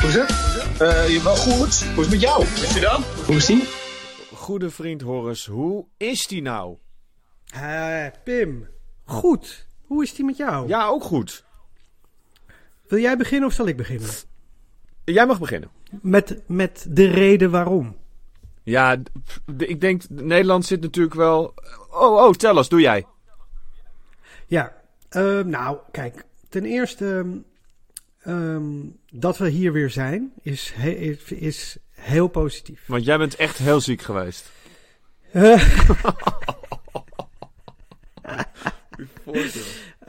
Hoe is het? Uh, wel goed. Hoe is het met jou? Is je dan? Hoe is die? Goede vriend Horus, hoe is die nou? Uh, Pim, goed. Hoe is die met jou? Ja, ook goed. Wil jij beginnen of zal ik beginnen? Jij mag beginnen. Met, met de reden waarom. Ja, ik denk, Nederland zit natuurlijk wel... Oh, oh, tel eens, doe jij. Ja, uh, nou, kijk. Ten eerste, um, dat we hier weer zijn, is, he is heel positief. Want jij bent echt heel ziek geweest. Uh,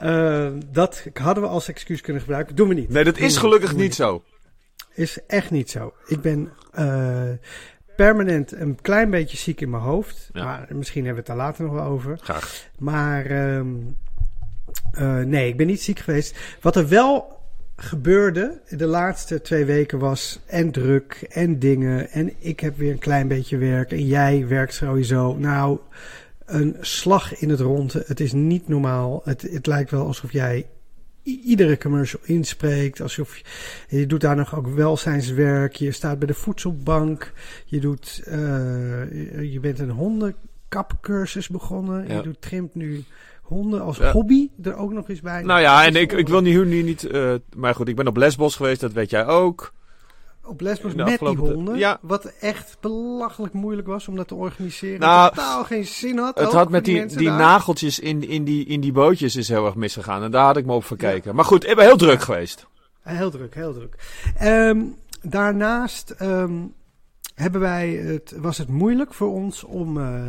dat hadden we als excuus kunnen gebruiken. Doen we niet. Nee, dat is gelukkig niet zo. Is echt niet zo. Ik ben uh, permanent een klein beetje ziek in mijn hoofd. Ja. Maar misschien hebben we het daar later nog wel over. Graag. Maar um, uh, nee, ik ben niet ziek geweest. Wat er wel gebeurde de laatste twee weken was en druk en dingen. En ik heb weer een klein beetje werk. En jij werkt sowieso. Nou, een slag in het rond. Het is niet normaal. Het, het lijkt wel alsof jij iedere commercial inspreekt. Alsof je, je doet daar nog ook welzijnswerk. Je staat bij de voedselbank. Je doet, uh, je bent een hondenkapcursus begonnen. Ja. Je doet trimt nu honden als hobby er ook nog eens bij. Nou ja, en ik, ik wil nu, nu niet... Uh, maar goed, ik ben op Lesbos geweest, dat weet jij ook. Op Lesbos met die honden. Ja. Wat echt belachelijk moeilijk was om dat te organiseren. Nou, totaal geen zin had. Het had met die, die nageltjes in, in, die, in die bootjes is heel erg misgegaan. En daar had ik me op verkeken. Ja. Maar goed, ik ben heel druk geweest. Heel druk, heel druk. Um, daarnaast um, hebben wij het, was het moeilijk voor ons om uh,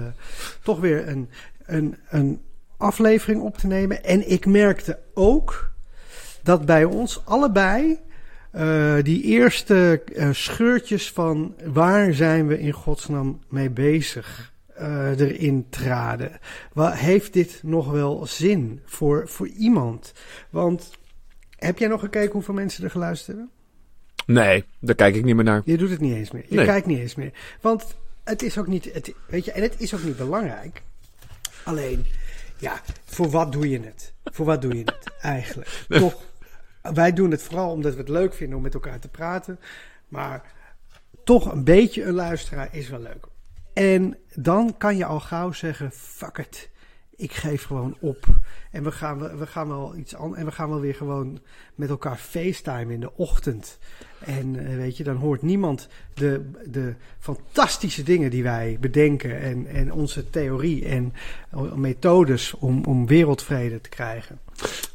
toch weer een, een, een aflevering op te nemen. En ik merkte ook dat bij ons allebei uh, die eerste uh, scheurtjes van waar zijn we in godsnaam mee bezig uh, erin traden. Wat, heeft dit nog wel zin voor, voor iemand? Want heb jij nog gekeken hoeveel mensen er geluisterd hebben? Nee, daar kijk ik niet meer naar. Je doet het niet eens meer. Je nee. kijkt niet eens meer. Want het is ook niet, het, weet je, en het is ook niet belangrijk. Alleen, ja, voor wat doe je het? Voor wat doe je het eigenlijk? Toch, wij doen het vooral omdat we het leuk vinden om met elkaar te praten. Maar toch een beetje een luisteraar is wel leuk. En dan kan je al gauw zeggen: fuck it. Ik geef gewoon op. En we gaan, we gaan wel iets anders. En we gaan wel weer gewoon met elkaar FaceTime in de ochtend. En uh, weet je, dan hoort niemand de, de fantastische dingen die wij bedenken. En, en onze theorie en methodes om, om wereldvrede te krijgen.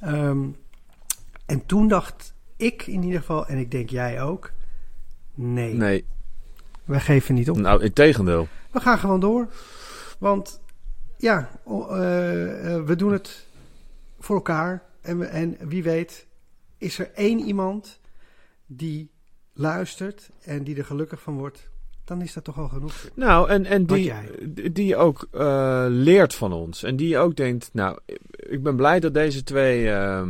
Um, en toen dacht ik in ieder geval, en ik denk jij ook, nee. Nee. We geven niet op. Nou, in tegendeel. We gaan gewoon door. Want ja, uh, uh, we doen het voor elkaar. En, we, en wie weet is er één iemand die luistert en die er gelukkig van wordt. Dan is dat toch al genoeg. Nou, en, en die, die ook uh, leert van ons. En die ook denkt, nou, ik ben blij dat deze twee uh,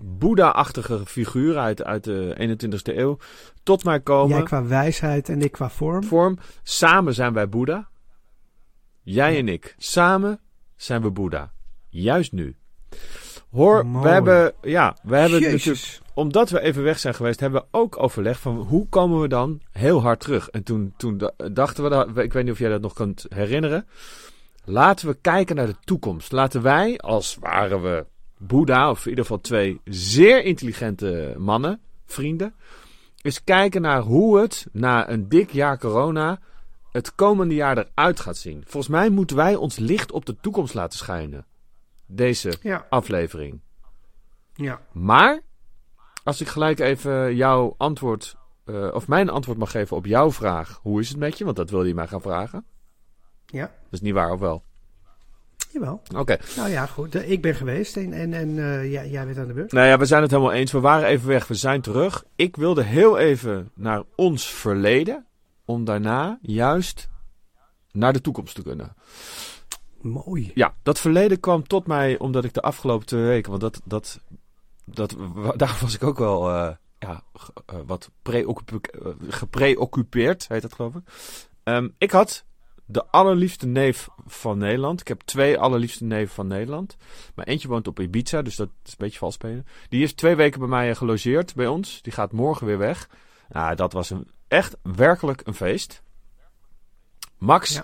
Boeddha-achtige figuren uit, uit de 21ste eeuw tot mij komen. Jij qua wijsheid en ik qua vorm. Vorm. Samen zijn wij Boeddha. Jij en ik. Samen zijn we Boeddha. Juist nu. Hoor, Mooi. we hebben, ja, we hebben natuurlijk, omdat we even weg zijn geweest, hebben we ook overlegd van hoe komen we dan heel hard terug. En toen, toen dachten we, ik weet niet of jij dat nog kunt herinneren. Laten we kijken naar de toekomst. Laten wij, als waren we Boeddha, of in ieder geval twee zeer intelligente mannen, vrienden, eens kijken naar hoe het na een dik jaar corona het komende jaar eruit gaat zien. Volgens mij moeten wij ons licht op de toekomst laten schijnen. Deze ja. aflevering. Ja. Maar, als ik gelijk even jouw antwoord, uh, of mijn antwoord mag geven op jouw vraag. Hoe is het met je? Want dat wilde je mij gaan vragen. Ja. Dat is niet waar, of wel? Jawel. Oké. Nou ja, goed. Ik ben geweest en, en, en uh, jij, jij bent aan de beurt. Nou ja, we zijn het helemaal eens. We waren even weg. We zijn terug. Ik wilde heel even naar ons verleden. Om daarna juist naar de toekomst te kunnen. Mooi. Ja, dat verleden kwam tot mij omdat ik de afgelopen twee weken... Want dat, dat, dat, daar was ik ook wel uh, ja, uh, wat gepreoccupeerd, heet dat geloof ik. Um, ik had de allerliefste neef van Nederland. Ik heb twee allerliefste neven van Nederland. Maar eentje woont op Ibiza, dus dat is een beetje vals spelen. Die is twee weken bij mij gelogeerd bij ons. Die gaat morgen weer weg. Nou, dat was een, echt werkelijk een feest. Max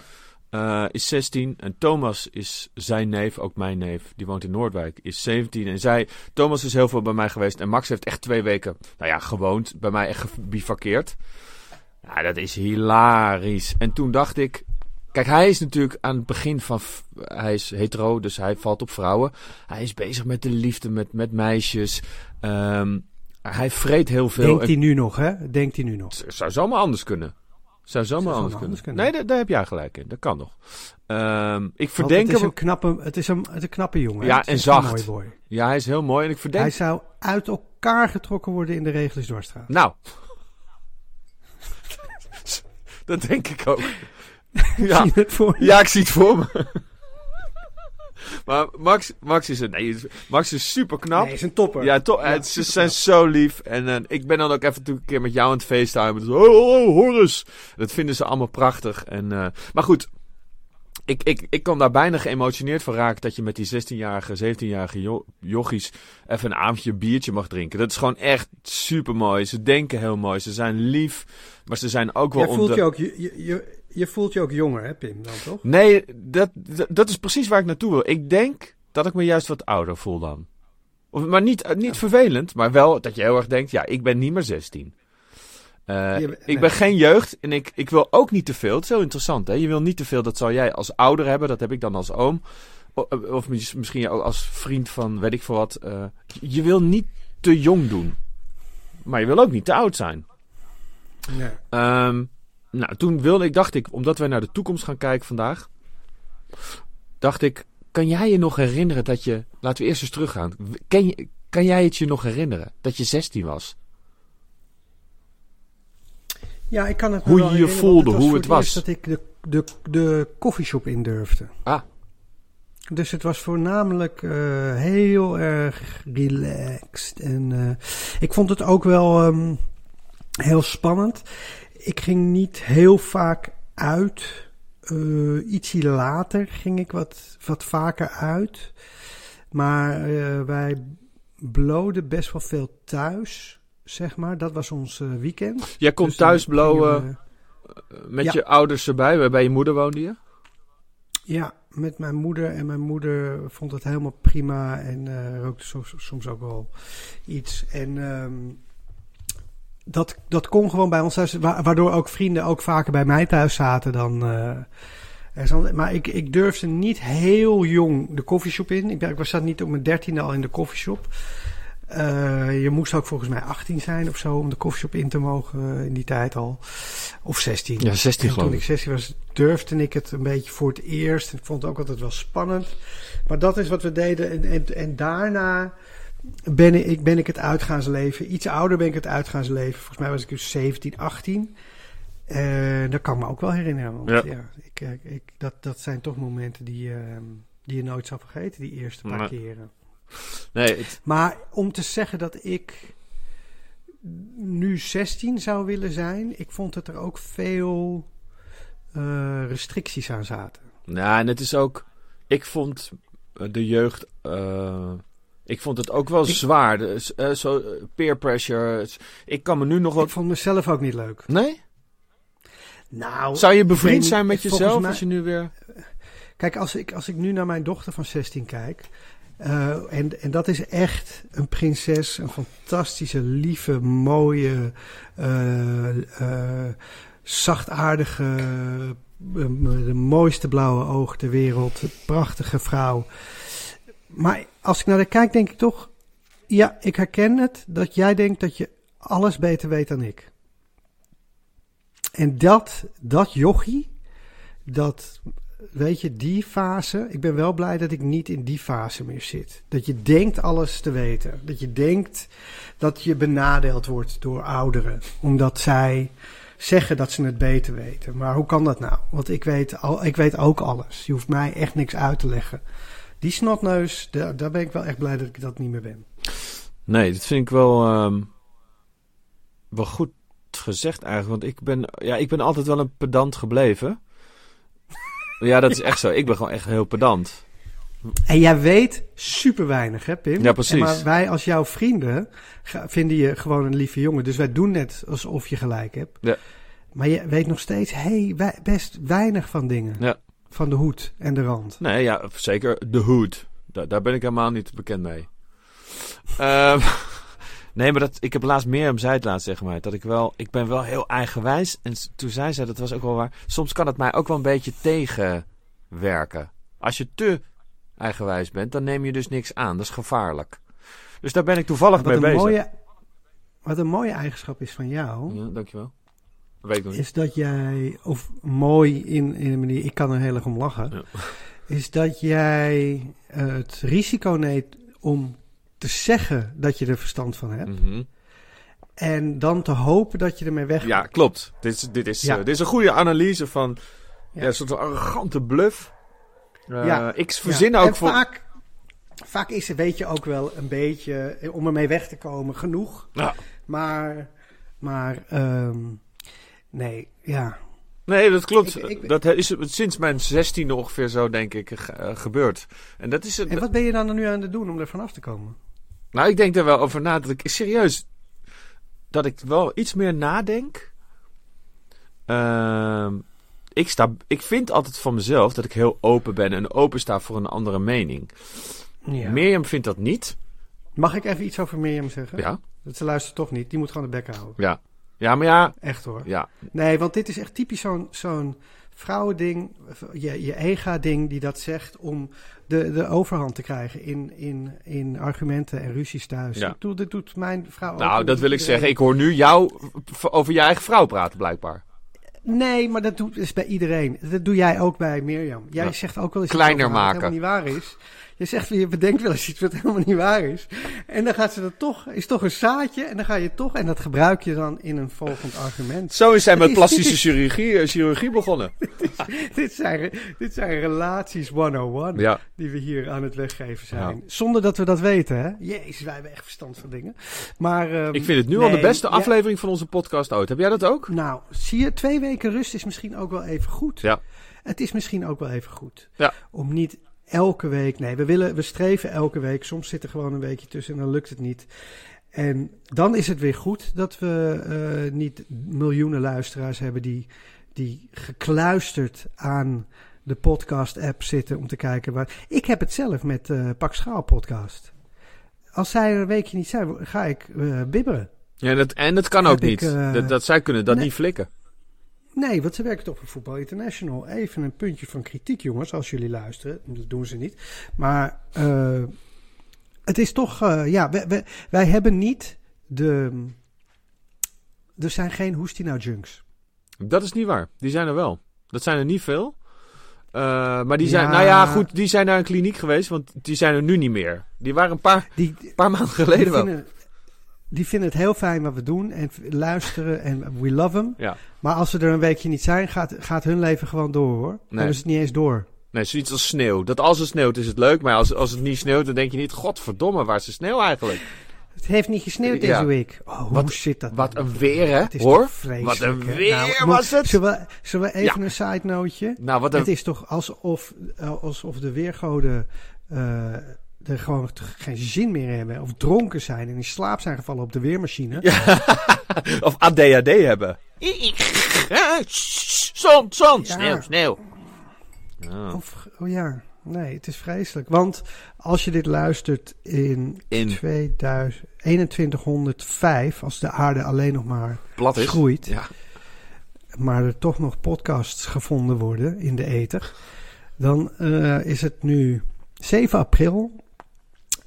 ja. is 16 en Thomas is zijn neef, ook mijn neef, die woont in Noordwijk, is 17. En zij, Thomas is heel veel bij mij geweest en Max heeft echt twee weken, nou ja, gewoond, bij mij echt gebivakkeerd. Ja, dat is hilarisch. En toen dacht ik, Kijk, hij is natuurlijk aan het begin van. Hij is hetero, dus hij valt op vrouwen. Hij is bezig met de liefde, met, met meisjes. Um, hij vreet heel veel. Denkt hij nu nog, hè? Denkt hij nu nog? Zou zomaar anders kunnen. Zou zomaar anders, anders, kunnen. Nee, daar, daar, heb jij gelijk in. Dat kan nog. Um, ik verdenk het is een knappe, het is een, het een knappe jongen. Ja, en zacht. Een mooi boy. Ja, hij is heel mooi. En ik verdenk... Hij zou uit elkaar getrokken worden in de Regels Dwarsstraat. Nou. dat denk ik ook. het Ja, ik zie het voor me. Maar Max, Max is een, nee, Max is super knap. Hij is een topper. Ja, to ja, ze zijn zo lief. En uh, ik ben dan ook even een keer met jou aan het facetimen. Dus, oh, oh, Horus. Dat vinden ze allemaal prachtig. En, uh, maar goed, ik, ik, ik kan daar bijna geëmotioneerd van raken dat je met die 16-jarige, 17-jarige jo jochies even een avondje biertje mag drinken. Dat is gewoon echt super mooi. Ze denken heel mooi. Ze zijn lief, maar ze zijn ook wel... Jij voelt je ook... Je, je, je voelt je ook jonger, hè, Pim, dan toch? Nee, dat, dat, is precies waar ik naartoe wil. Ik denk dat ik me juist wat ouder voel dan. Of, maar niet, niet vervelend, maar wel dat je heel erg denkt: ja, ik ben niet meer 16. Uh, ik ben geen jeugd en ik, ik wil ook niet te veel. Het is heel interessant, hè? Je wil niet te veel, dat zal jij als ouder hebben, dat heb ik dan als oom. Of, misschien ook als vriend van weet ik veel wat. Uh, je wil niet te jong doen, maar je wil ook niet te oud zijn. Nee. Um, nou, toen wilde ik, dacht ik, omdat wij naar de toekomst gaan kijken vandaag, dacht ik, kan jij je nog herinneren dat je, laten we eerst eens teruggaan, kan, je, kan jij het je nog herinneren dat je 16 was? Ja, ik kan het Hoe je je voelde, hoe het was. dat ik de, de, de koffieshop in durfde. Ah. Dus het was voornamelijk uh, heel erg relaxed. En uh, ik vond het ook wel um, heel spannend ik ging niet heel vaak uit. Uh, ietsje later ging ik wat, wat vaker uit. Maar uh, wij bloden best wel veel thuis, zeg maar. Dat was ons uh, weekend. Jij kon dus thuis blowen met ja. je ouders erbij? Bij je moeder woonde je? Ja, met mijn moeder. En mijn moeder vond het helemaal prima. En rookte soms, soms, ook wel iets. En... Um, dat, dat kon gewoon bij ons thuis, waardoor ook vrienden ook vaker bij mij thuis zaten dan. Uh, maar ik, ik durfde niet heel jong de koffieshop in. Ik, ben, ik was zat niet op mijn dertiende al in de koffieshop. Uh, je moest ook volgens mij 18 zijn of zo om de koffieshop in te mogen uh, in die tijd al. Of 16. Ja, 16 en Toen ik 16 was, durfde ik het een beetje voor het eerst. Ik vond het ook altijd wel spannend. Maar dat is wat we deden. En, en, en daarna ben ik, ben ik het uitgaansleven. Iets ouder ben ik het uitgaansleven. Volgens mij was ik dus 17, 18. Uh, dat kan ik me ook wel herinneren. Want ja. ja ik, eh, ik, dat, dat zijn toch momenten die, uh, die je nooit zal vergeten, die eerste paar keren. Nee, het... Maar om te zeggen dat ik nu 16 zou willen zijn, ik vond dat er ook veel uh, restricties aan zaten. Nou, en het is ook, ik vond de jeugd ik vond het ook wel zwaar. Dus, uh, zo, peer pressure. Ik kan me nu nog wel... Ik vond mezelf ook niet leuk. Nee? Nou... Zou je bevriend zijn met jezelf als je nu weer... Kijk, als ik, als ik nu naar mijn dochter van 16 kijk... Uh, en, en dat is echt een prinses. Een fantastische, lieve, mooie, uh, zachtaardige... de mooiste blauwe ogen ter wereld. Prachtige vrouw. Maar als ik naar de kijk, denk ik toch, ja, ik herken het dat jij denkt dat je alles beter weet dan ik. En dat, dat jochie, dat, weet je, die fase, ik ben wel blij dat ik niet in die fase meer zit. Dat je denkt alles te weten. Dat je denkt dat je benadeeld wordt door ouderen, omdat zij zeggen dat ze het beter weten. Maar hoe kan dat nou? Want ik weet, al, ik weet ook alles. Je hoeft mij echt niks uit te leggen die snotneus, daar, daar ben ik wel echt blij dat ik dat niet meer ben. Nee, dat vind ik wel, um, wel goed gezegd eigenlijk. Want ik ben, ja, ik ben altijd wel een pedant gebleven. ja, dat is echt zo. Ik ben gewoon echt heel pedant. En jij weet super weinig, hè, Pim? Ja, precies. maar wij als jouw vrienden vinden je gewoon een lieve jongen. Dus wij doen net alsof je gelijk hebt. Ja. Maar je weet nog steeds hey, best weinig van dingen. Ja. Van de hoed en de rand. Nee, ja, zeker de hoed. Daar, daar ben ik helemaal niet bekend mee. Ehm, nee, maar dat, ik heb laatst meer om zei het laatst tegen mij. Dat ik wel, ik ben wel heel eigenwijs. En toen zei ze, dat was ook wel waar. Soms kan het mij ook wel een beetje tegenwerken. Als je te eigenwijs bent, dan neem je dus niks aan. Dat is gevaarlijk. Dus daar ben ik toevallig mee bezig. Mooie, wat een mooie eigenschap is van jou. Ja, dankjewel. Weet ik nog is dat jij, of mooi in, in een manier, ik kan er heel erg om lachen. Ja. Is dat jij het risico neemt om te zeggen dat je er verstand van hebt. Mhm. En dan te hopen dat je ermee weg. Ja, klopt. Dit is, dit is, uh, dit is een goede analyse van ja. een soort arrogante bluff. Uh, ja. Ik verzin ook voor. Vaak, vaak is er, weet je ook wel, een beetje eh, om ermee weg te komen genoeg. Ja. Maar, maar um, nee, ja. Nee, dat klopt. Ik, ik, dat is sinds mijn zestiende ongeveer zo, denk ik, gebeurd. En, dat is het, en wat ben je dan nu aan het doen om er vanaf te komen? Nou, ik denk er wel over na dat ik serieus dat ik wel iets meer nadenk. Uh, ik, sta, ik vind altijd van mezelf dat ik heel open ben en open sta voor een andere mening. Ja. Mirjam vindt dat niet. Mag ik even iets over Mirjam zeggen? Ja. Dat ze luistert toch niet. Die moet gewoon de bek houden. Ja. Ja, maar ja. Echt hoor. Ja. Nee, want dit is echt typisch zo'n zo'n vrouwending, je, je ega-ding die dat zegt om de, de overhand te krijgen in, in, in argumenten en ruzies thuis. Ja. Doe, dit doet mijn vrouw Nou, dat wil ik zeggen. Ik hoor nu jou over je eigen vrouw praten, blijkbaar. Nee, maar dat doet dus bij iedereen. Dat doe jij ook bij Mirjam. Jij zegt ook wel eens kleiner maken. Wat niet waar is. Je zegt, je bedenkt wel eens iets wat helemaal niet waar is. En dan gaat ze dat toch, is toch een zaadje. En dan ga je toch, en dat gebruik je dan in een volgend argument. Zo is zij met plastische chirurgie, eh, chirurgie begonnen. dit, zijn, dit zijn relaties 101 ja. die we hier aan het weggeven zijn. Zonder dat we dat weten, hè? Jezus, wij hebben echt verstand van dingen. Maar, um, Ik vind het nu al de beste aflevering van onze podcast ooit. Heb jij dat ook? Nou, zie je, twee weken rust is misschien ook wel even goed. Ja. Het is misschien ook wel even goed. Ja. Om niet elke week. Nee, we, willen, we streven elke week. Soms zit er gewoon een weekje tussen en dan lukt het niet. En dan is het weer goed dat we uh, niet miljoenen luisteraars hebben die, die gekluisterd aan de podcast-app zitten om te kijken waar. Ik heb het zelf met uh, Pak Schaal podcast. Als zij er een weekje niet zijn, ga ik uh, bibberen. Ja, dat, en dat kan ook niet. dat, dat, zij kunnen dat niet flikken. Nee, want ze werken toch voor Voetbal International. Even een puntje van kritiek, jongens, als jullie luisteren. Dat doen ze niet. Maar uh, het is toch, uh, ja, wij, wij, wij, hebben niet de. Er zijn geen Hoestina-junks. Dat is niet waar. Die zijn er wel. Dat zijn er niet veel. Uh, maar die zijn, ja, nou ja, goed, die zijn naar een kliniek geweest, want die zijn er nu niet meer. Die waren een paar, die, paar maanden geleden wel. Vinden, die vinden het heel fijn wat we doen en luisteren en we love them. Ja. Maar als ze er een weekje niet zijn, gaat, gaat hun leven gewoon door hoor. Nee. Dan is het niet eens door. Nee, zoiets als sneeuw. Dat als het sneeuwt is het leuk, maar als, als het niet sneeuwt, dan denk je niet, godverdomme, waar is de sneeuw eigenlijk? Het heeft niet gesneeuwd deze week. Oh, wat, hoe zit dat? Wat een weer, hè? Hoor. Wat een weer nou, was het. Zullen we, zullen we even ja. een side noteje? Nou, wat een... Het is toch alsof, alsof de weergoden uh, er gewoon geen zin meer hebben. Of dronken zijn en in slaap zijn gevallen op de weermachine. Ja. of ADHD hebben. Zon, zon, ja. sneeuw, sneeuw. Oh. Of, oh ja, nee, het is vreselijk. Want als je dit luistert in, in 2000, 2105, als de aarde alleen nog maar Plat is. groeit... Ja. maar er toch nog podcasts gevonden worden in de ether... dan uh, is het nu 7 april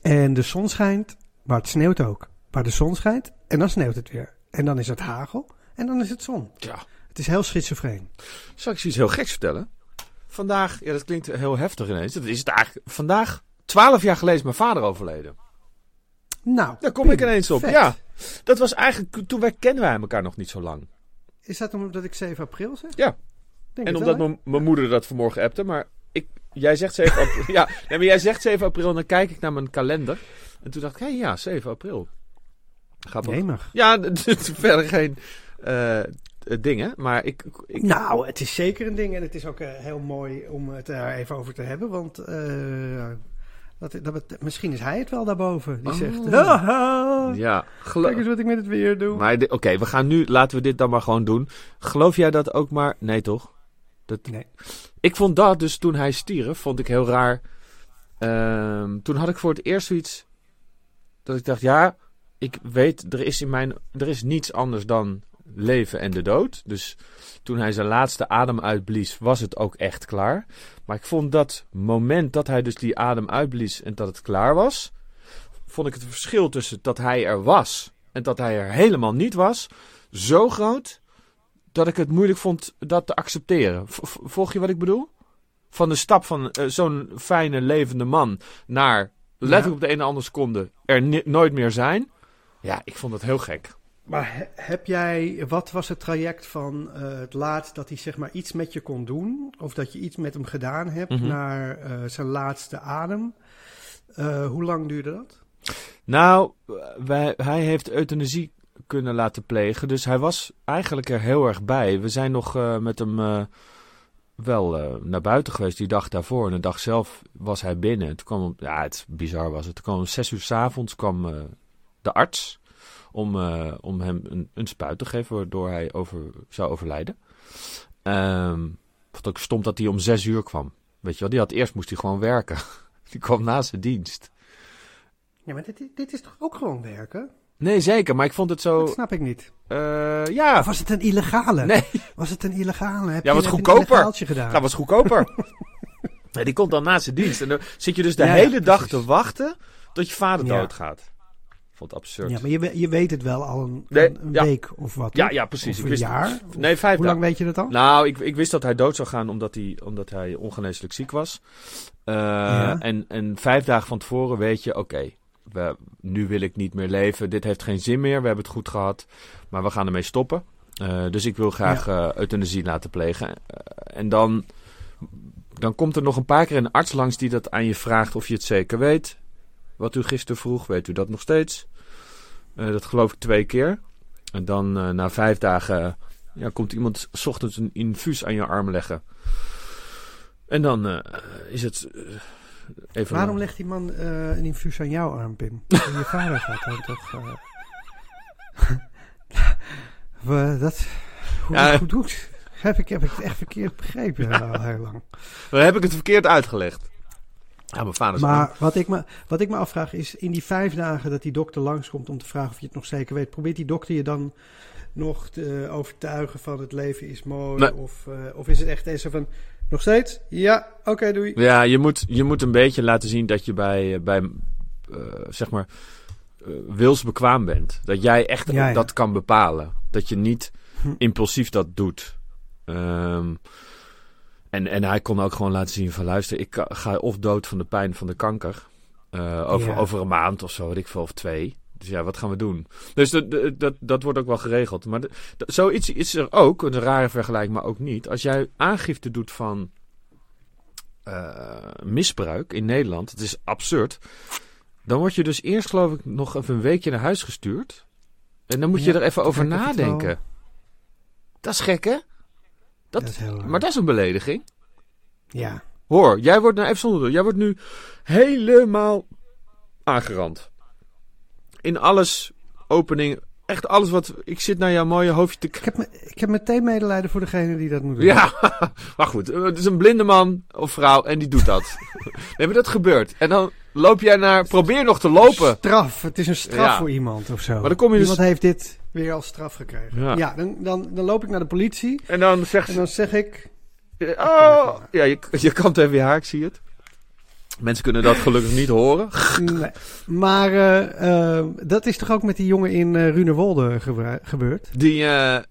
en de zon schijnt, maar het sneeuwt ook. Waar de zon schijnt en dan sneeuwt het weer. En dan is het hagel en dan is het zon. Ja. Het is heel schizofreen. Zal ik je iets heel geks vertellen? Vandaag, ja dat klinkt heel heftig ineens. Dat is het eigenlijk. Vandaag, twaalf jaar geleden, is mijn vader overleden. Nou, daar kom ik ineens op. Ja, dat was eigenlijk, toen wij kennen wij elkaar nog niet zo lang. Is dat omdat ik 7 april zeg? Ja. Denk en omdat mijn moeder dat vanmorgen appte, maar jij zegt 7 april. ja, nee, maar jij zegt 7 april en dan kijk ik naar mijn kalender. En toen dacht ik, hé hey, ja, 7 april. Grappig. Jemig. Ja, verder geen... Uh, ding, hè? Maar ik, ik, Nou, het is zeker een ding. En het is ook heel mooi om het er even over te hebben. Want dat, dat, misschien is hij het wel daarboven. Die zegt, oh. ja, kijk eens wat ik met het weer doe. Maar oké, we gaan nu, laten we dit dan maar gewoon doen. Geloof jij dat ook maar? Nee, toch? Dat... Nee. Ik vond dat dus toen hij stierf, vond ik heel raar. Ehm, toen had ik voor het eerst zoiets dat ik dacht, ja, ik weet, er is in mijn, er is niets anders dan leven en de dood. Dus toen hij zijn laatste adem uitblies, was het ook echt klaar. Maar ik vond dat moment dat hij dus die adem uitblies en dat het klaar was, vond ik het verschil tussen dat hij er was en dat hij er helemaal niet was, zo groot dat ik het moeilijk vond dat te accepteren. Volg je wat ik bedoel? Van de stap van uh, zo'n fijne, levende man naar letterlijk op de ene andere seconde er nooit meer zijn. Ja, ik vond het heel gek. Maar heb jij, wat was het traject van uh, het laatst dat hij zeg maar iets met je kon doen? Of dat je iets met hem gedaan hebt mm -hmm. naar uh, zijn laatste adem? Hoe lang duurde dat? Nou, wij, hij heeft euthanasie kunnen laten plegen. Dus hij was eigenlijk er heel erg bij. We zijn nog met hem wel naar buiten geweest die dag daarvoor. En de dag zelf was hij binnen. Toen kwam, ja, het bizar was het. Toen kwam om zes uur s avonds kwam de arts om, om hem een, een spuit te geven, waardoor hij over, zou overlijden. Um, wat ook stom dat hij om zes uur kwam. Weet je wel, die had eerst moest hij gewoon werken. Die kwam na zijn dienst. Ja, maar dit, dit is toch ook gewoon werken? Nee, zeker, maar ik vond het zo... Dat snap ik niet. Uh, ja. Of was het een illegale? Nee. Was het een illegale? Heb ja, was goedkoper. gedaan? Ja, was goedkoper. nee, die komt dan na zijn dienst. En dan zit je dus de ja, hele ja, dag te wachten tot je vader doodgaat vond absurd. Ja, maar je, je weet het wel al een, een ja. week of wat? Ja, ja precies. Of ik een wist jaar? Het. Nee, vijf Hoe lang weet je dat al? Nou, ik, ik wist dat hij dood zou gaan omdat hij, omdat hij ongeneeslijk ziek was. Uh, ja. en, en vijf dagen van tevoren weet je, oké, okay, nu wil ik niet meer leven. Dit heeft geen zin meer. We hebben het goed gehad. Maar we gaan ermee stoppen. Uh, dus ik wil graag ja. uh, euthanasie laten plegen. Uh, en dan, dan komt er nog een paar keer een arts langs die dat aan je vraagt of je het zeker weet. Wat u gisteren vroeg, weet u dat nog steeds? Dat geloof ik twee keer. En dan na vijf dagen ja, komt iemand s ochtends een infuus aan je arm leggen. En dan is het even... Waarom legt die man een infuus aan jouw arm, Pim? je vader gaat dan toch... dat... Hoe, Ja. hoe doe ik heb ik, heb ik het echt verkeerd begrepen al heel lang. Dan heb ik het verkeerd uitgelegd. Ja, mijn vader is Maar wat ik, me, wat ik me afvraag is, in die vijf dagen dat die dokter langskomt om te vragen of je het nog zeker weet, probeert die dokter je dan nog te overtuigen van het leven is mooi? Nee. Of, uh, of is het echt eens van, nog steeds? Ja, oké, okay, doei. Ja, je moet, je moet een beetje laten zien dat je bij, bij uh, zeg maar, uh, wilsbekwaam bent. Dat jij echt Ja, ja. dat kan bepalen. Dat je niet Hm. impulsief dat doet. Um, en, en hij kon ook gewoon laten zien van luister, ik ga of dood van de pijn van de kanker. Uh, over, Ja. over een maand of zo, weet ik veel, of twee. Dus ja, wat gaan we doen? Dus dat, dat, dat, wordt ook wel geregeld. Maar de- dat- zoiets is er ook, een rare vergelijking, maar ook niet. Als jij aangifte doet van uh, misbruik in Nederland, het is absurd. Dan word je dus eerst, geloof ik, nog even een weekje naar huis gestuurd. En dan moet je er even over nadenken. Dat is gek, hè? Dat, Dat is heel maar dat is een belediging. Ja, Hoor, jij wordt, nou even zonder jij wordt nu helemaal aangerand. In alles, opening, echt alles wat, ik zit naar jouw mooie hoofdje te ik heb, me, ik heb meteen medelijden voor degene die dat moet doen. Ja, maar goed, het is een blinde man of vrouw en die doet dat. nee, maar dat gebeurt. En dan loop jij naar, probeer nog te lopen. Straf, het is een straf Ja. voor iemand of zo. Maar dan kom je dus- Iemand heeft dit weer als straf gekregen. Ja. Ja, dan, dan, dan loop ik naar de politie En dan zegt en dan zeg ik... oh, ja, je, je kant even je haar, ik zie het. Mensen kunnen dat gelukkig niet horen. Nee. Maar eh, eh, dat is toch ook met die jongen in uh, Runewolde gebeurd? Die, jij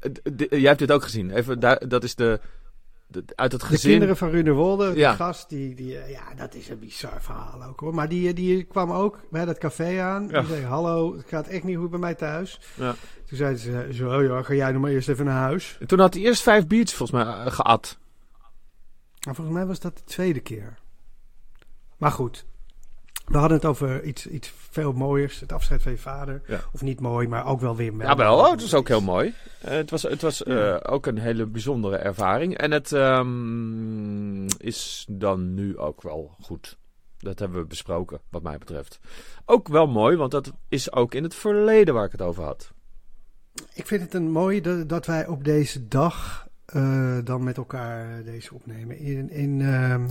hebt dit ook gezien. Even, daar, dat is de, de- uit het De gezin. kinderen van Runewolde, die Ja. gast, die, die, ja, dat is een bizar verhaal ook hoor. Maar die, die kwam ook bij dat café aan. Ja. Die zei, hallo, het gaat echt niet goed bij mij thuis. Ja. Toen zeiden ze, zo "Oh ja, ga jij nog maar eerst even naar huis. En toen had hij eerst vijf biertjes volgens mij geat. Volgens mij was dat de tweede keer. Maar goed, we hadden het over iets, iets veel mooiers. Het afscheid van je vader. Ja. Of niet mooi, maar ook wel weer... Ja, wel. Oh, dat is ook heel mooi. het was, het was ook een hele bijzondere ervaring. En het um, is dan nu ook wel goed. Dat hebben we besproken, wat mij betreft. Ook wel mooi, want dat is ook in het verleden waar ik het over had. Ik vind het een mooi dat, dat wij op deze dag uh, dan met elkaar deze opnemen. In, in, uh,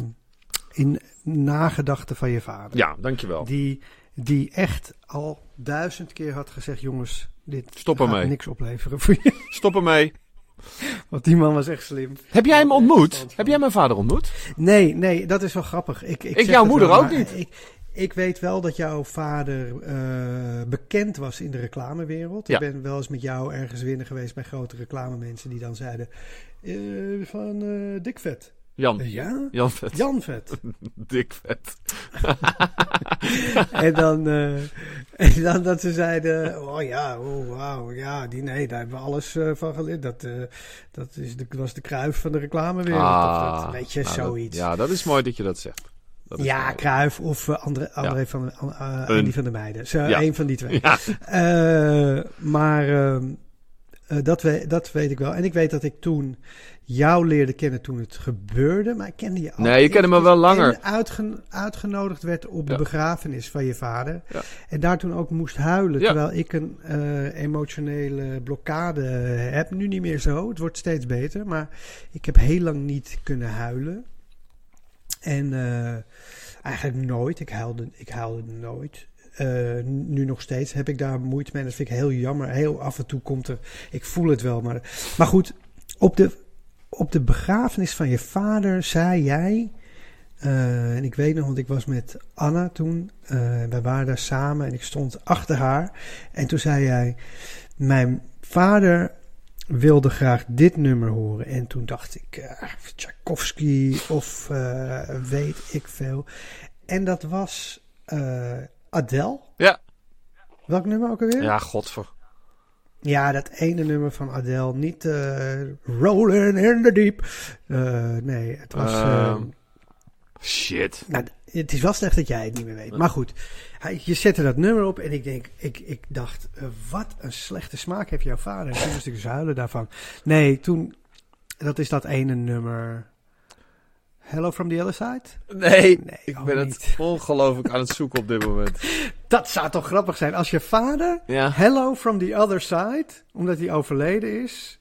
in nagedachten van je vader. Ja, dankjewel. Die, die echt al duizend keer had gezegd: jongens, dit Stop ermee. niks opleveren voor je. Stop ermee. Want die man was echt slim. Heb jij hem ontmoet? Heb jij mijn vader ontmoet? Nee, nee, dat is wel grappig. Ik, ik, ik jouw moeder ook niet. Ik, ik weet wel dat jouw vader uh, bekend was in de reclamewereld. Ja. Ik ben wel eens met jou ergens winnen geweest bij grote reclamemensen die dan zeiden: uh, van uh, Dick Vet. Jan. Ja? Jan Vet. Jan Vet. Dik Vet. en, dan, en dan dat ze zeiden: Oh ja, oh wauw, ja, die, nee, daar hebben we alles van geleerd. Dat, dat is de, was de kruif van de reclamewereld. Ah, of dat, weet je, nou, zoiets. Dat, ja, dat is mooi dat je dat zegt. Ja, mooi. Kruif of uh, André, ja. van, uh, Andy van der Meijden. Zo, ja. Een van die twee. Ja. Uh, maar dat, we, dat weet ik wel. En ik weet dat ik toen jou leerde kennen toen het gebeurde. Maar ik kende je al. Nee, je kende me wel langer. En uitgen, uitgenodigd werd op de begrafenis van je vader. Ja. En daar toen ook moest huilen. Ja. Terwijl ik een eh, emotionele blokkade heb. Nu niet meer zo. Het wordt steeds beter. Maar ik heb heel lang niet kunnen huilen. En eh, eigenlijk nooit. Ik huilde, ik huilde nooit. Eh, nu nog steeds heb ik daar moeite mee. Dat vind ik heel jammer. Heel af en toe komt er. Ik voel het wel. Maar, maar goed, op de, op de begrafenis van je vader zei jij. eh, en ik weet nog, want ik was met Anna toen. eh, wij waren daar samen en ik stond achter haar. En toen zei jij: Mijn vader wilde graag dit nummer horen. En toen dacht ik: Tchaikovsky of weet ik veel. En dat was Adele. Ja. Welk nummer ook alweer? Ja, godver. Ja, dat ene nummer van Adele. Niet eh Rolling in the Deep. Eh, nee, het was... eh, Ehm, Shit. nou, het is wel slecht dat jij het niet meer weet. Maar goed, hij, je zette dat nummer op en ik denk, ik, ik dacht, eh, wat een slechte smaak heeft jouw vader. En toen moest ik dus huilen daarvan. Nee, toen, dat is dat ene nummer. Hello from the other side? Nee, Nee, ik ook ben het niet. ongelooflijk aan het zoeken op dit moment. Dat zou toch grappig zijn als je vader Ja. Hello from the other side, omdat hij overleden is.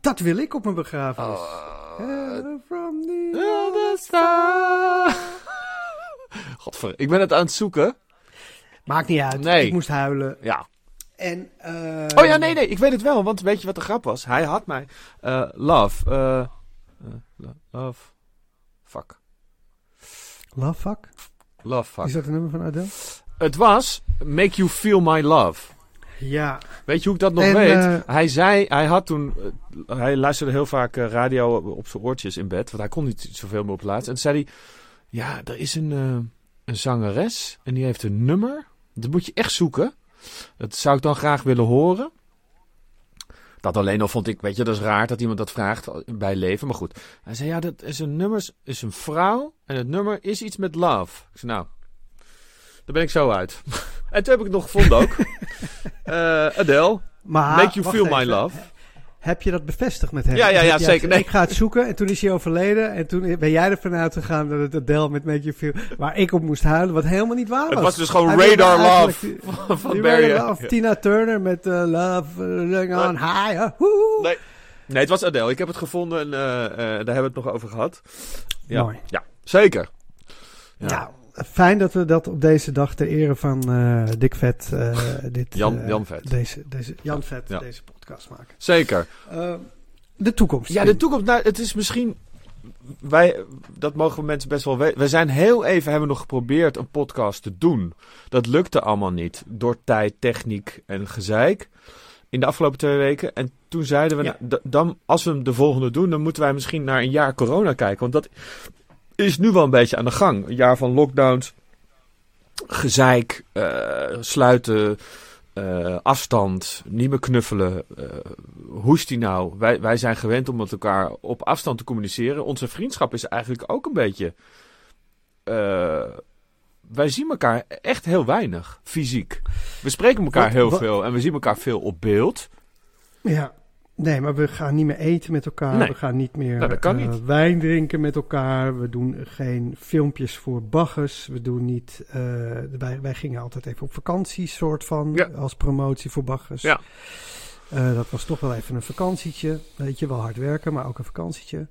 Dat wil ik op mijn begrafenis. Oh, Hello from the other side. Godver, ik ben het aan het zoeken. Maakt niet uit. Nee. Ik moest huilen. Ja. En, eh, Oh ja, nee, nee, ik weet het wel. Want weet je wat de grap was? Hij had mij... eh, love. eh, lo- love. Fuck. Love fuck? Love fuck. Is dat een nummer van Adele? Het was Make You Feel My Love. Ja. Weet je hoe ik dat nog En, weet? eh, hij zei, hij had toen, eh, hij luisterde heel vaak eh, radio op zijn oortjes in bed, want hij kon niet zoveel meer op plaats. En toen zei hij, ja, er is een, een zangeres en die heeft een nummer. Dat moet je echt zoeken. Dat zou ik dan graag willen horen. Dat alleen al vond ik, weet je, dat is raar dat iemand dat vraagt bij leven, maar goed. Hij zei, ja, dat is een nummer, is een vrouw en het nummer is iets met love. Ik zei, nou, daar ben ik zo uit. en toen heb ik het nog gevonden ook. Eh Adele. Maar, Make you feel my love. Heb je dat bevestigd met hem? Ja, ja, ja, zeker. Nee. Ik ga het zoeken en toen is hij overleden. En toen ben jij ervan uitgegaan dat het Adele met Make You Feel... Waar ik op moest huilen, wat helemaal niet waar was. Het was dus gewoon Hij Radar Love van, van Barry. Tina Turner met eh, Love uh, on High. woehoe. Nee. Nee, het was Adele. Ik heb het gevonden en eh, daar hebben we het nog over gehad. Ja, Mooi. ja zeker. Ja. Nou, fijn dat we dat op deze dag ter ere van eh Dick Vet... eh, dit, Jan- eh, Jan Vet. Deze, deze, Jan Vet Ja. deze podcast maken. Zeker. De toekomst. Ja, de toekomst. Nou, het is misschien. Wij, dat mogen mensen best wel weten. We zijn heel even hebben nog geprobeerd een podcast te doen. Dat lukte allemaal niet. Door tijd, techniek en gezeik. In de afgelopen twee weken. En toen zeiden we, Ja. nou, dan, als we hem de volgende doen, dan moeten wij misschien naar een jaar corona kijken. Want dat is nu wel een beetje aan de gang. Een jaar van lockdowns, gezeik, eh, sluiten, eh, afstand, niet meer knuffelen. eh hoe is die nou? Wij, wij zijn gewend om met elkaar op afstand te communiceren. Onze vriendschap is eigenlijk ook een beetje. wij zien elkaar echt heel weinig fysiek. We spreken elkaar Wat- heel wat- veel en we zien elkaar veel op beeld. Ja. Nee, maar we gaan niet meer eten met elkaar. We gaan niet meer nou, uh, wijn drinken met elkaar. We doen geen filmpjes voor baggers. We doen niet. Uh, wij, wij, gingen altijd even op vakantie, soort van. Als promotie voor baggers. Ja. Uh, dat was toch wel even een vakantietje. Weet je, wel hard werken, maar ook een vakantietje.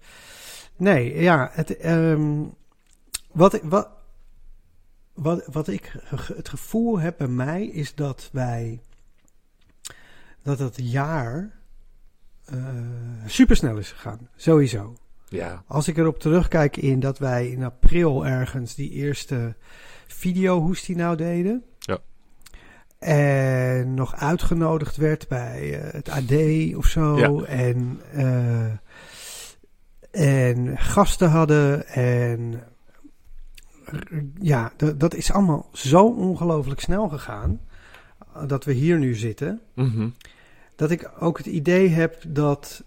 Nee, ja, het, um, wat, wat, wat, wat ik het gevoel heb bij mij is dat wij. dat het jaar uh, supersnel is gegaan. Sowieso. Ja. Als ik erop terugkijk in dat wij in april ergens die eerste video hoestie nou deden. Ja. En nog uitgenodigd werd bij uh, het AD of zo. Ja. En, uh, en gasten hadden. En ja, dat is allemaal zo ongelooflijk snel gegaan. Dat we hier nu zitten. Mm dat ik ook het idee heb dat.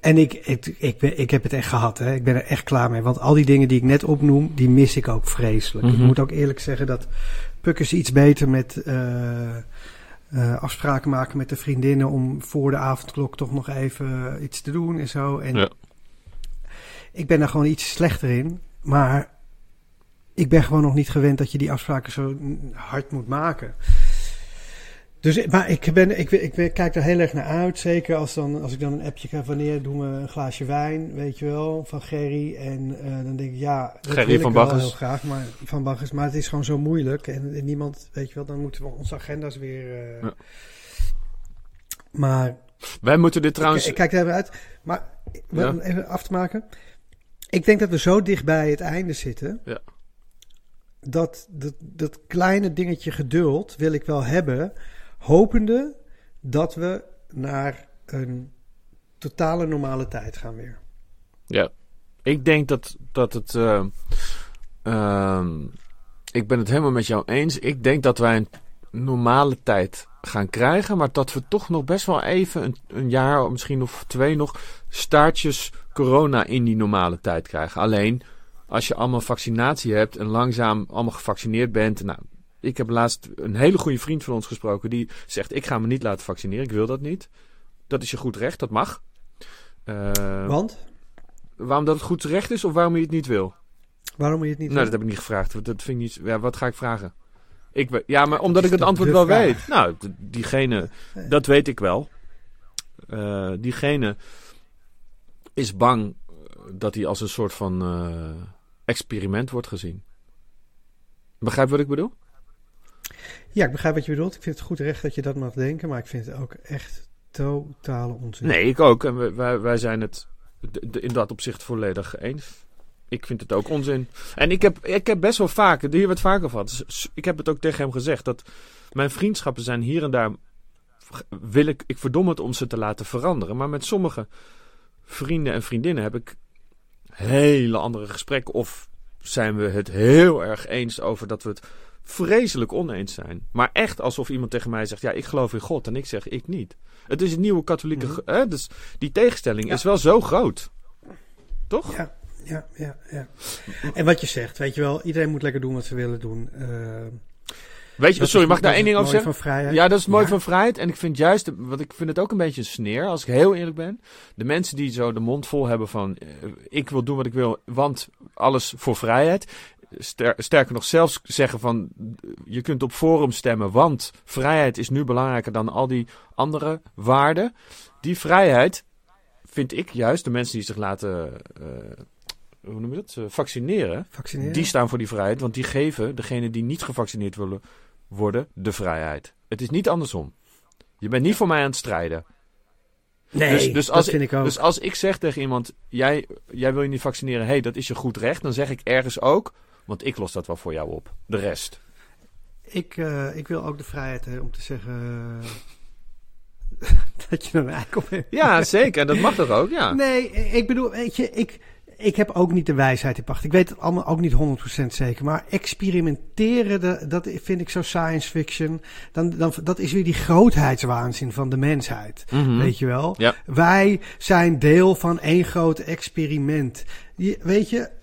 En ik, ik, ik, ben, ik heb het echt gehad, hè. ik ben er echt klaar mee. Want al die dingen die ik net opnoem, die mis ik ook vreselijk. Ik mhm. moet ook eerlijk zeggen dat Pukkers iets beter met uh, uh, afspraken maken met de vriendinnen om voor de avondklok toch nog even iets te doen en zo. En ja. ik ben daar gewoon iets slechter in. Maar ik ben gewoon nog niet gewend dat je die afspraken zo hard moet maken. Dus, maar ik, ben, ik, ik, kijk er heel erg naar uit. Zeker als, dan, als ik dan een appje krijg. Wanneer doen we een glaasje wijn, weet je wel, van Gerry. En uh, dan denk ik, ja, dat Gerry wil van ik wel heel graag. Maar, van Baggers, maar het is gewoon zo moeilijk. En, niemand, weet je wel, dan moeten we onze agenda's weer... Uh, ja. Maar... Wij moeten dit trouwens... Ik, ik kijk er even uit. Maar ja. even af te maken. Ik denk dat we zo dicht bij het einde zitten. Ja. Dat, dat, dat kleine dingetje geduld wil ik wel hebben Hopende dat we naar een totale normale tijd gaan weer. Ja, ik denk dat, dat het. Uh, uh, ik ben het helemaal met jou eens. Ik denk dat wij een normale tijd gaan krijgen. Maar dat we toch nog best wel even een, een jaar, misschien of twee nog. staartjes corona in die normale tijd krijgen. Alleen als je allemaal vaccinatie hebt en langzaam allemaal gevaccineerd bent. Nou, ik heb laatst een hele goede vriend van ons gesproken. Die zegt: Ik ga me niet laten vaccineren. Ik wil dat niet. Dat is je goed recht. Dat mag. Uh, Want? Waarom dat het goed recht is of waarom je het niet wil? Waarom je het niet Nou, dat heb ik niet gevraagd. Dat vind ik niet. Ja, wat ga ik vragen? Ik, ja, maar omdat ik het antwoord wel weet. Nou, diegene, dat weet ik wel. Uh, diegene is bang dat hij als een soort van uh, experiment wordt gezien. Begrijp wat ik bedoel? Ja, ik begrijp wat je bedoelt. Ik vind het goed recht dat je dat mag denken, maar ik vind het ook echt totale onzin. Nee, ik ook. En wij, wij zijn het in dat opzicht volledig eens. Ik vind het ook onzin. En ik heb, ik heb best wel vaak, hier werd vaker van. Dus ik heb het ook tegen hem gezegd dat mijn vriendschappen zijn hier en daar. Wil ik, ik verdom het om ze te laten veranderen. Maar met sommige vrienden en vriendinnen heb ik hele andere gesprekken. Of zijn we het heel erg eens over dat we het vreselijk oneens zijn. Maar echt alsof iemand tegen mij zegt: Ja, ik geloof in God. En ik zeg: Ik niet. Het is een nieuwe katholieke. Mm hè? Dus die tegenstelling is wel zo groot. Toch? Ja, ja, ja, ja. En wat je zegt, weet je wel, iedereen moet lekker doen wat ze willen doen. Uh, Weet je, sorry, mag ik daar één ding over zeggen? Van vrijheid. Ja, dat is mooi van vrijheid. En ik vind juist, want ik vind het ook een beetje een sneer, als ik heel eerlijk ben. De mensen die zo de mond vol hebben van, uh, ik wil doen wat ik wil, want alles voor vrijheid sterker nog zelfs zeggen van je kunt op forum stemmen, want vrijheid is nu belangrijker dan al die andere waarden. Die vrijheid vind ik juist, de mensen die zich laten, uh, hoe noem je dat, uh, vaccineren, vaccineren, die staan voor die vrijheid, want die geven degene die niet gevaccineerd willen worden de vrijheid. Het is niet andersom. Je bent niet voor mij aan het strijden. Nee, dus, dus als dat vind ik ook. Dus als ik zeg tegen iemand, jij, jij wil je niet vaccineren, hé, hey, dat is je goed recht, dan zeg ik ergens ook, want ik los dat wel voor jou op. De rest. Ik, uh, ik wil ook de vrijheid hè, om te zeggen. dat je een eikel bent. Ja, zeker. Dat mag toch ook, ja. Nee, ik bedoel, weet je, ik, ik heb ook niet de wijsheid in pacht. Ik weet het allemaal ook niet 100% zeker. Maar experimenteren, de, dat vind ik zo science fiction. Dan, dan, dat is weer die grootheidswaanzin van de mensheid. Mm Weet je wel? Ja. Wij zijn deel van één groot experiment. Je, weet je,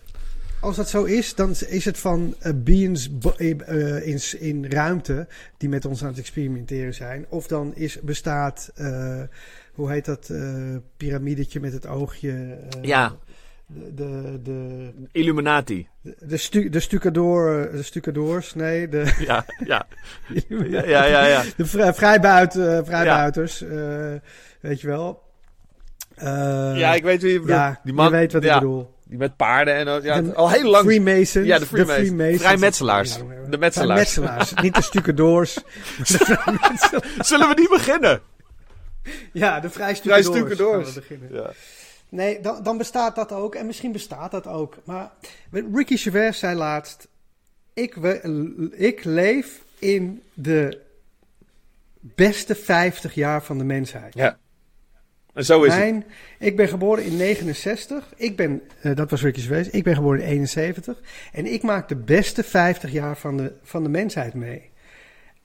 als dat zo is, dan is het van uh, beings uh, in, in ruimte die met ons aan het experimenteren zijn. Of dan is, bestaat, uh, hoe heet dat uh, piramidetje met het oogje? ja. De, de, de, Illuminati. De, de, stu, de, stucadoor, de stucadoors, nee. De, ja, ja. ja, ja, ja, ja. De vrij, vrijbuit, vrijbuiters, weet je wel. ja, ik weet wie je bedoelt. Ja, die man, je weet wat ik bedoel. Die met paarden en ja, al heel lang. Freemasons. Ja, de Freemasons. De Freemasons. Vrijmetselaars. de metselaars. metselaars. Niet de stucadoors. Zullen we niet beginnen? Ja, de vrijstucadoors. Vrij beginnen. Ja. Nee, dan, dan bestaat dat ook. En misschien bestaat dat ook. Maar Ricky Gervais zei laatst... Ik, ik leef in de beste 50 jaar van de mensheid. Ja. En zo is Mijn. Ik ben geboren in 69. Ik ben, uh, dat was Ricky Gervais. Ik ben geboren in 71. En ik maak de beste 50 jaar van de, van de mensheid mee.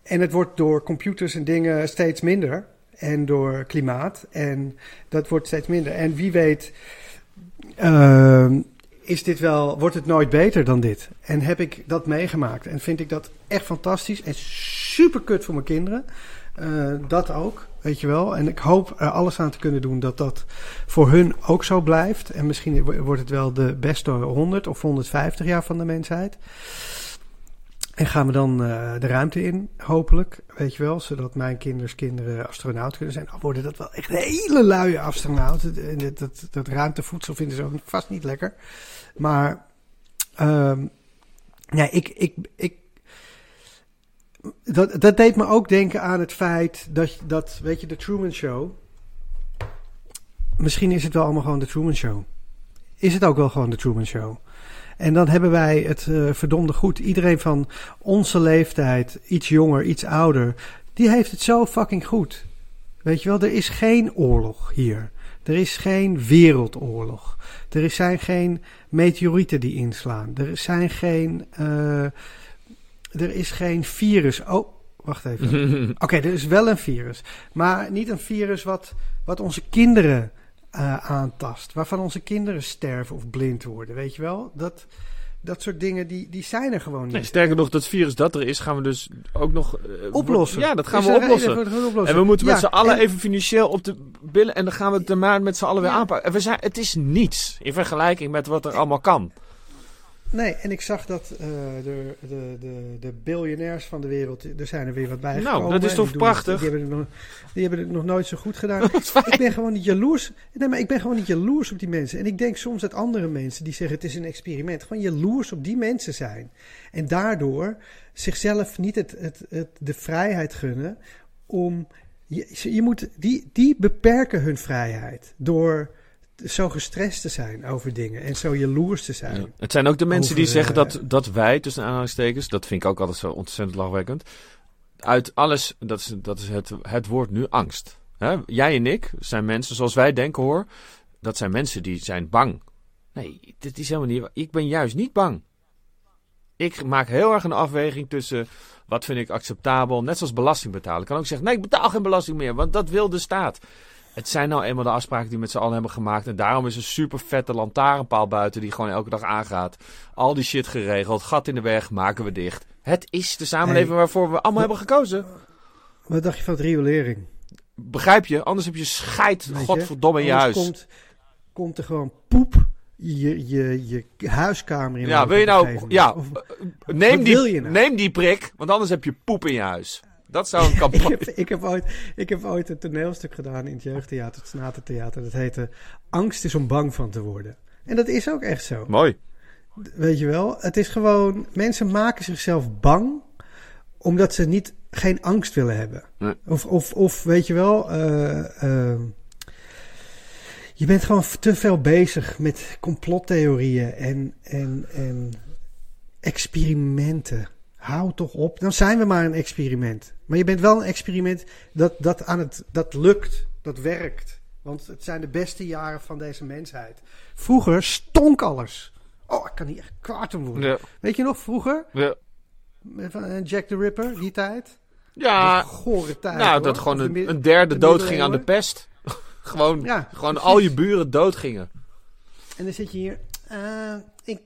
En het wordt door computers en dingen steeds minder. En door klimaat. En dat wordt steeds minder. En wie weet, uh, is dit wel, wordt het nooit beter dan dit? En heb ik dat meegemaakt? En vind ik dat echt fantastisch en super kut voor mijn kinderen. Uh, dat ook, weet je wel. En ik hoop er alles aan te kunnen doen dat dat voor hun ook zo blijft. En misschien wordt het wel de beste 100 of 150 jaar van de mensheid. En gaan we dan uh, de ruimte in, hopelijk, weet je wel, zodat mijn kinders kinderen astronaut kunnen zijn. Al worden dat wel echt hele luie astronauten. Dat, dat, dat ruimtevoedsel vinden ze ook vast niet lekker. Maar um, ja, ik, ik, ik, dat, dat deed me ook denken aan het feit dat, dat, weet je, de Truman Show. Misschien is het wel allemaal gewoon de Truman Show. Is het ook wel gewoon de Truman Show? En dan hebben wij het uh, verdomde goed. Iedereen van onze leeftijd, iets jonger, iets ouder, die heeft het zo fucking goed. Weet je wel, er is geen oorlog hier. Er is geen wereldoorlog. Er zijn geen meteorieten die inslaan. Er zijn geen. Uh, er is geen virus. Oh, wacht even. Oké, er is wel een virus. Maar niet een virus wat, wat onze kinderen uh, aantast. Waarvan onze kinderen sterven of blind worden. Weet je wel? Dat, dat soort dingen, die, die zijn er gewoon niet. Nee, sterker nog, dat virus dat er is, gaan we dus ook nog... Uh, oplossen. Ja, dat gaan we oplossen. oplossen. En we moeten met z'n allen even financieel op de billen... en dan gaan we het er maar met z'n allen weer aanpakken. En we zijn, het is niets in vergelijking met wat er allemaal kan. Nee, en ik zag dat uh, de, de, de, de biljonairs van de wereld, er zijn er weer wat bij Nou, dat is toch prachtig? die, hebben het nog, die hebben het nog nooit zo goed gedaan. ik ben gewoon niet jaloers. Nee, maar ik ben gewoon niet jaloers op die mensen. En ik denk soms dat andere mensen die zeggen het is een experiment, gewoon jaloers op die mensen zijn. En daardoor zichzelf niet het, het, het, de vrijheid gunnen om... Je, je moet, die, die beperken hun vrijheid door zo gestrest te zijn over dingen en zo jaloers te zijn. Het zijn ook de mensen die zeggen dat, dat wij, tussen aanhalingstekens, dat vind ik ook altijd zo ontzettend lachwekkend, uit alles, dat is, dat is het, het woord nu angst. Hè? Jij en ik zijn mensen zoals wij denken hoor, dat zijn mensen die zijn bang. Nee, dit is helemaal niet. Ik ben juist niet bang. Ik maak heel erg een afweging tussen wat vind ik acceptabel, net zoals belasting betalen. Ik kan ook zeggen, nee, ik betaal geen belasting meer, want dat wil de staat. Het zijn nou eenmaal de afspraken die we met z'n allen hebben gemaakt. En daarom is een super vette lantaarnpaal buiten die gewoon elke dag aangaat. Al die shit geregeld. Gat in de weg, maken we dicht. Het is de samenleving waarvoor we allemaal hebben gekozen. Wat dacht je van de riolering? Begrijp je? Anders heb je scheid, godverdomme, in je huis. Komt, komt er gewoon poep je, je, je huiskamer in. Ja, wil je nou... Ja, neem, die, nou? neem die prik, want anders heb je poep in je huis. Dat zou een campagne... ik, heb, ik, heb ooit, ik heb ooit een toneelstuk gedaan in het jeugdtheater, het Snatertheater. Dat heette Angst is om bang van te worden. En dat is ook echt zo. Mooi. Weet je wel? Het is gewoon... Mensen maken zichzelf bang omdat ze niet, geen angst willen hebben. Nee. Of, of, of weet je wel... Uh, uh, je bent gewoon te veel bezig met complottheorieën en, en, en experimenten. Hou toch op. Dan zijn we maar een experiment. Maar je bent wel een experiment dat, dat, aan het, dat lukt, dat werkt. Want het zijn de beste jaren van deze mensheid. Vroeger stonk alles. Oh, ik kan niet echt kwaad om worden. Weet je nog, vroeger? Ja. Van eh, Jack the Ripper, die tijd? Ja. Gore tijd. Nou, dat gewoon een, een derde dood ging aan de pest. gewoon, ja, gewoon al je buren dood gingen. En dan zit je hier. Uh, ik,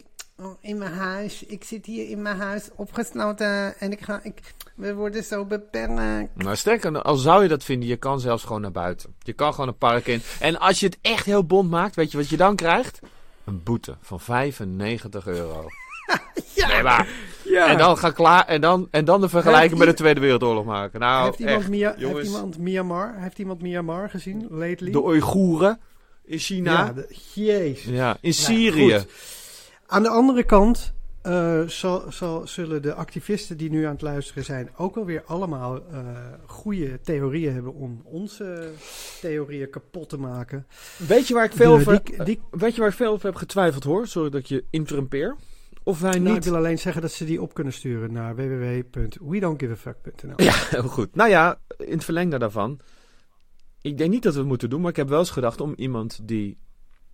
in mijn huis. Ik zit hier in mijn huis opgesloten en ik ga, ik, we worden zo beperkt. Nou, sterker, al zou je dat vinden, je kan zelfs gewoon naar buiten. Je kan gewoon een park in. En als je het echt heel bond maakt, weet je wat je dan krijgt? Een boete van 95 euro. ja. Nee, maar. Ja. En dan, ga klaar, en dan, en dan de vergelijking met de Tweede Wereldoorlog maken. Nou, heeft, iemand echt, Mia, heeft iemand Myanmar, heeft iemand Myanmar gezien lately? De Oeigoeren in China. Ja, de, jezus. Ja, in Syrië. Aan de andere kant uh, zal, zal, zullen de activisten die nu aan het luisteren zijn ook wel weer allemaal uh, goede theorieën hebben om onze theorieën kapot te maken. Weet je waar ik veel, over, die, weet je waar ik veel over heb getwijfeld hoor? Sorry dat ik je interrumpeer. Of wij nou, niet... Ik wil alleen zeggen dat ze die op kunnen sturen naar www.wedon'tgiveafuck.nl. Ja, heel goed. Nou ja, in het verlengde daarvan. Ik denk niet dat we het moeten doen, maar ik heb wel eens gedacht om iemand die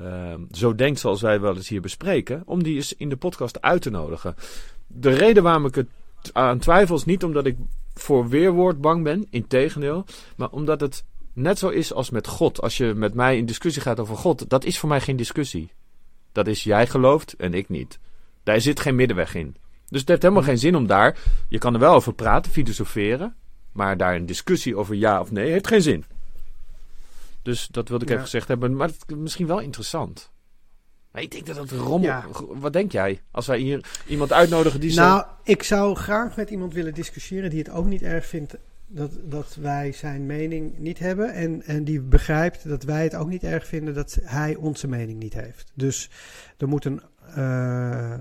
uh, zo denkt zoals wij wel eens hier bespreken, om die eens in de podcast uit te nodigen. De reden waarom ik het aan twijfel is niet omdat ik voor weerwoord bang ben, integendeel, maar omdat het net zo is als met God. Als je met mij in discussie gaat over God, dat is voor mij geen discussie. Dat is jij gelooft en ik niet. Daar zit geen middenweg in. Dus het heeft helemaal geen zin om daar. Je kan er wel over praten, filosoferen. Maar daar een discussie over ja of nee heeft geen zin. Dus dat wilde ik even gezegd hebben. Maar het is misschien wel interessant. Maar ik denk dat het rommel... Wat denk jij? Als wij hier iemand uitnodigen die... Nou, ik zou graag met iemand willen discussiëren die het ook niet erg vindt dat, dat wij zijn mening niet hebben. En, en die begrijpt dat wij het ook niet erg vinden dat hij onze mening niet heeft. Dus er moet een uh,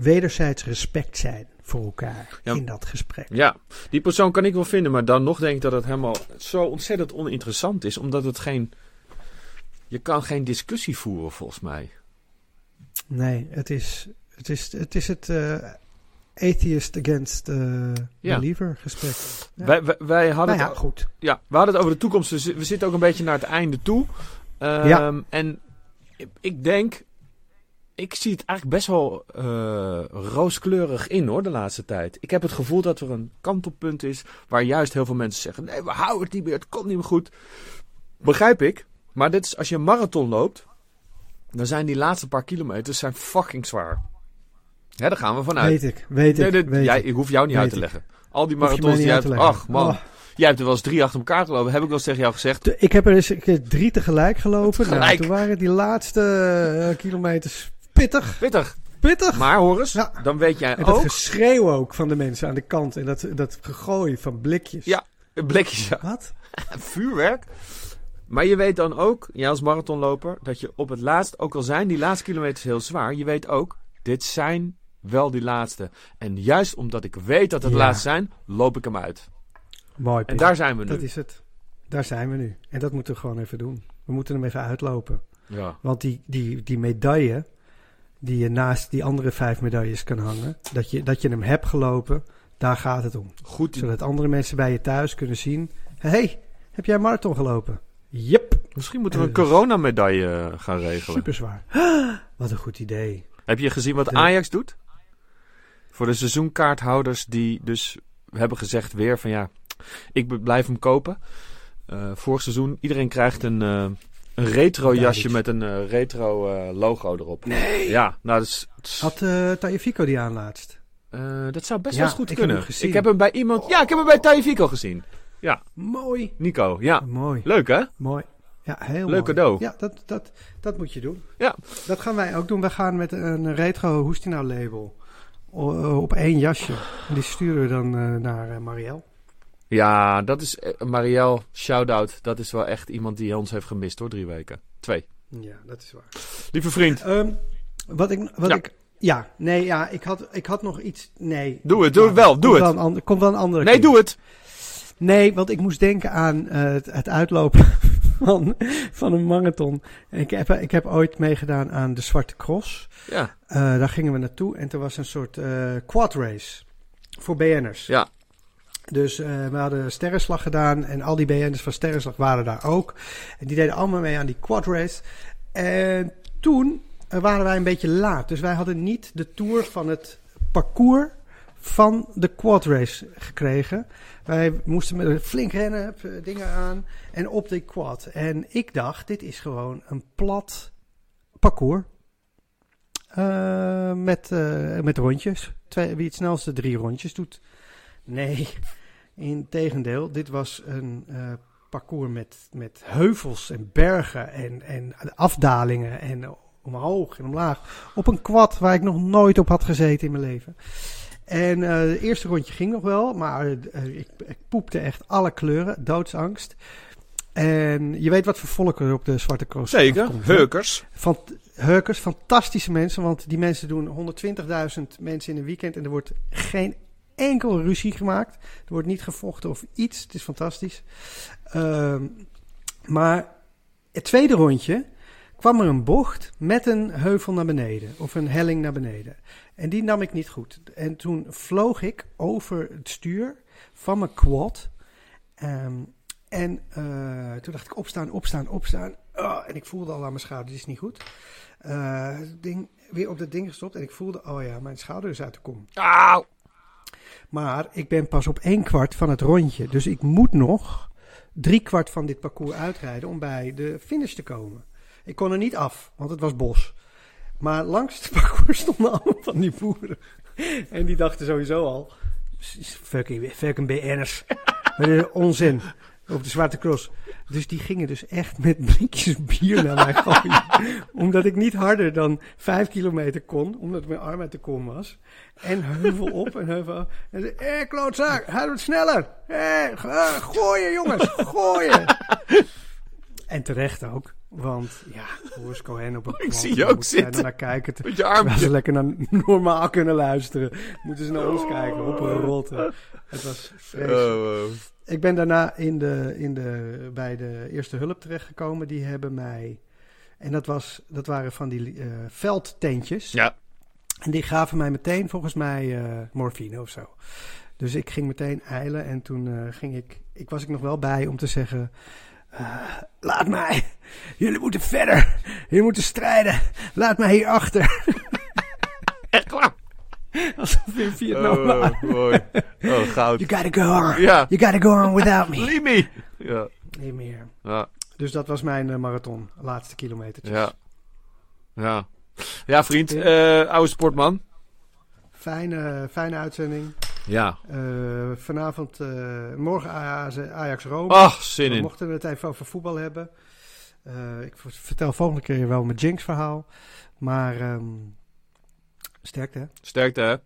wederzijds respect zijn voor elkaar in dat gesprek. Ja, die persoon kan ik wel vinden, maar dan nog denk ik dat het helemaal zo ontzettend oninteressant is, omdat het geen. Je kan geen discussie voeren, volgens mij. Nee, het is het, is, het, is het uh, atheist against uh, ja. believer gesprek. Ja. Wij, wij, wij, hadden nou het, goed. Ja, we hadden het over de toekomst. Dus we zitten ook een beetje naar het einde toe. Um, ja. En ik denk, ik zie het eigenlijk best wel uh, rooskleurig in hoor, de laatste tijd. Ik heb het gevoel dat er een kantelpunt is waar juist heel veel mensen zeggen: nee, we houden het niet meer, het komt niet meer goed. Begrijp ik, maar dit is, als je een marathon loopt, dan zijn die laatste paar kilometers zijn fucking zwaar. Ja, daar gaan we vanuit. Weet ik, weet ik. Nee, weet jij, ik hoef jou niet uit te leggen. Al die marathons die uit. Ach man. Oh. Jij hebt er wel eens drie achter elkaar gelopen. Heb ik wel eens tegen jou gezegd? Ik heb er eens drie tegelijk gelopen. Tegelijk. Nou, toen waren die laatste uh, kilometers Pittig. Pittig. Pittig. Maar Horus, ja. dan weet jij en ook... dat geschreeuw ook van de mensen aan de kant. En dat, dat gegooi van blikjes. Ja, blikjes. Ja. Wat? Vuurwerk. Maar je weet dan ook, jij als marathonloper, dat je op het laatst, ook al zijn die laatste kilometers heel zwaar, je weet ook, dit zijn wel die laatste. En juist omdat ik weet dat het ja. laatste zijn, loop ik hem uit. Mooi. En daar zijn we nu. Dat is het. Daar zijn we nu. En dat moeten we gewoon even doen. We moeten hem even uitlopen. Ja. Want die, die, die medaille, die je naast die andere vijf medailles kan hangen. Dat je, dat je hem hebt gelopen, daar gaat het om. Goed. Zodat andere mensen bij je thuis kunnen zien. hey, heb jij een marathon gelopen? Yep. Misschien moeten we een coronamedaille eh, gaan regelen. Super zwaar. Wat een goed idee. Heb je gezien wat Ajax doet? Voor de seizoenkaarthouders die dus hebben gezegd weer van ja, ik blijf hem kopen. Uh, vorig seizoen, iedereen krijgt een, uh, een retro jasje met een uh, retro uh, logo erop. Nee. Ja, nou dat is... Had uh, die aan laatst? dat zou best ja, wel eens goed ik kunnen. Heb ik heb hem bij iemand... Ja, ik heb hem bij Tajefico gezien. Ja. Mooi. Nico, ja. Mooi. Leuk hè? Mooi. Ja, heel Leuk cadeau. Ja, dat, dat, dat moet je doen. Ja. Dat gaan wij ook doen. We gaan met een retro Hoestinau label op één jasje. En die sturen we dan naar Marielle. Ja, dat is uh, Marielle, shout-out. Dat is wel echt iemand die ons heeft gemist hoor, drie weken. Twee. Ja, dat is waar. Lieve vriend. Um, wat ik, wat ja. ik, ja, nee, ja, ik had, ik had nog iets, nee. Doe het, doe het wel, doe het. Wel komt wel een andere Nee, keer. doe het. Nee, want ik moest denken aan uh, het, het, uitlopen van, van een marathon. Ik heb, ik heb ooit meegedaan aan de Zwarte Cross. Ja. Uh, daar gingen we naartoe en er was een soort uh, quad race voor BN'ers. Ja. Dus uh, we hadden sterrenslag gedaan en al die BN'ers van sterrenslag waren daar ook. En die deden allemaal mee aan die quad race. En toen uh, waren wij een beetje laat. Dus wij hadden niet de tour van het parcours van de quad race gekregen. Wij moesten met flink rennen, dingen aan en op de quad. En ik dacht, dit is gewoon een plat parcours. met, met rondjes. Wie het snelste drie rondjes doet. Nee, in tegendeel. Dit was een parcours met, met heuvels en bergen en, en afdalingen en omhoog en omlaag. Op een quad waar ik nog nooit op had gezeten in mijn leven. En uh, het eerste rondje ging nog wel, maar uh, ik, ik, poepte echt alle kleuren, doodsangst. En je weet wat voor volk er op de Zwarte Cross Zeker, heukers. Van, heukers, fantastische mensen, want die mensen doen 120.000 mensen in een weekend en er wordt geen enkel ruzie gemaakt. Er wordt niet gevochten of iets, het is fantastisch. Uh, maar het tweede rondje kwam er een bocht met een heuvel naar beneden of een helling naar beneden. En die nam ik niet goed. En toen vloog ik over het stuur van mijn quad. Um, en uh, toen dacht ik opstaan, opstaan, opstaan. Oh, en ik voelde al aan mijn schouder, dit is niet goed. Uh, ding, weer op dat ding gestopt en ik voelde, oh ja, mijn schouder is uit de kom. Auw! Maar ik ben pas op één kwart van het rondje. Dus ik moet nog drie kwart van dit parcours uitrijden om bij de finish te komen. Ik kon er niet af, want het was bos. Maar langs het parcours stonden allemaal van die boeren. En die dachten sowieso al, fucking, fucking BN'ers. onzin op de Zwarte Cross. Dus die gingen dus echt met blikjes bier naar mij gooien. omdat ik niet harder dan vijf kilometer kon, omdat mijn arm uit de kom was. En heuvel op en heuvel af. En zei, hé, klootzak, hij het sneller. Hé, gooien jongens, gooien. En terecht ook. Want ja, Boris Cohen op een Ik zie je ook zitten. Naar kijken. Met je arm. ze lekker naar normaal kunnen luisteren. Moeten ze naar ons kijken. Op een rotte. Het was vreselijk. Oh, Ik ben daarna in de, in de, bij de eerste hulp terechtgekomen. Die hebben mij... En dat, was, dat waren van die uh, veldtentjes. Ja. En die gaven mij meteen volgens mij uh, morfine of zo. Dus ik ging meteen eilen. En toen uh, ging ik... Ik was ik nog wel bij om te zeggen... Uh, laat mij. Jullie moeten verder. Jullie moeten strijden. Laat mij hier achter. Echt waar? Alsof in Vietnam oh, waren. Mooi. Oh, goud. You gotta go on. Ja. You gotta go on without me. Leave me. Ja. Niet meer. Ja. Dus dat was mijn uh, marathon. Laatste kilometertjes. Ja. Ja. Ja, vriend. Uh, oude sportman. Fijne, fijne uitzending. Ja. Uh, vanavond, uh, morgen Ajax Rome. Ach, zin in. Mochten we het even over voetbal hebben. Uh, ik vertel volgende keer wel mijn Jinx verhaal. Maar um, sterkte hè? Sterkte hè?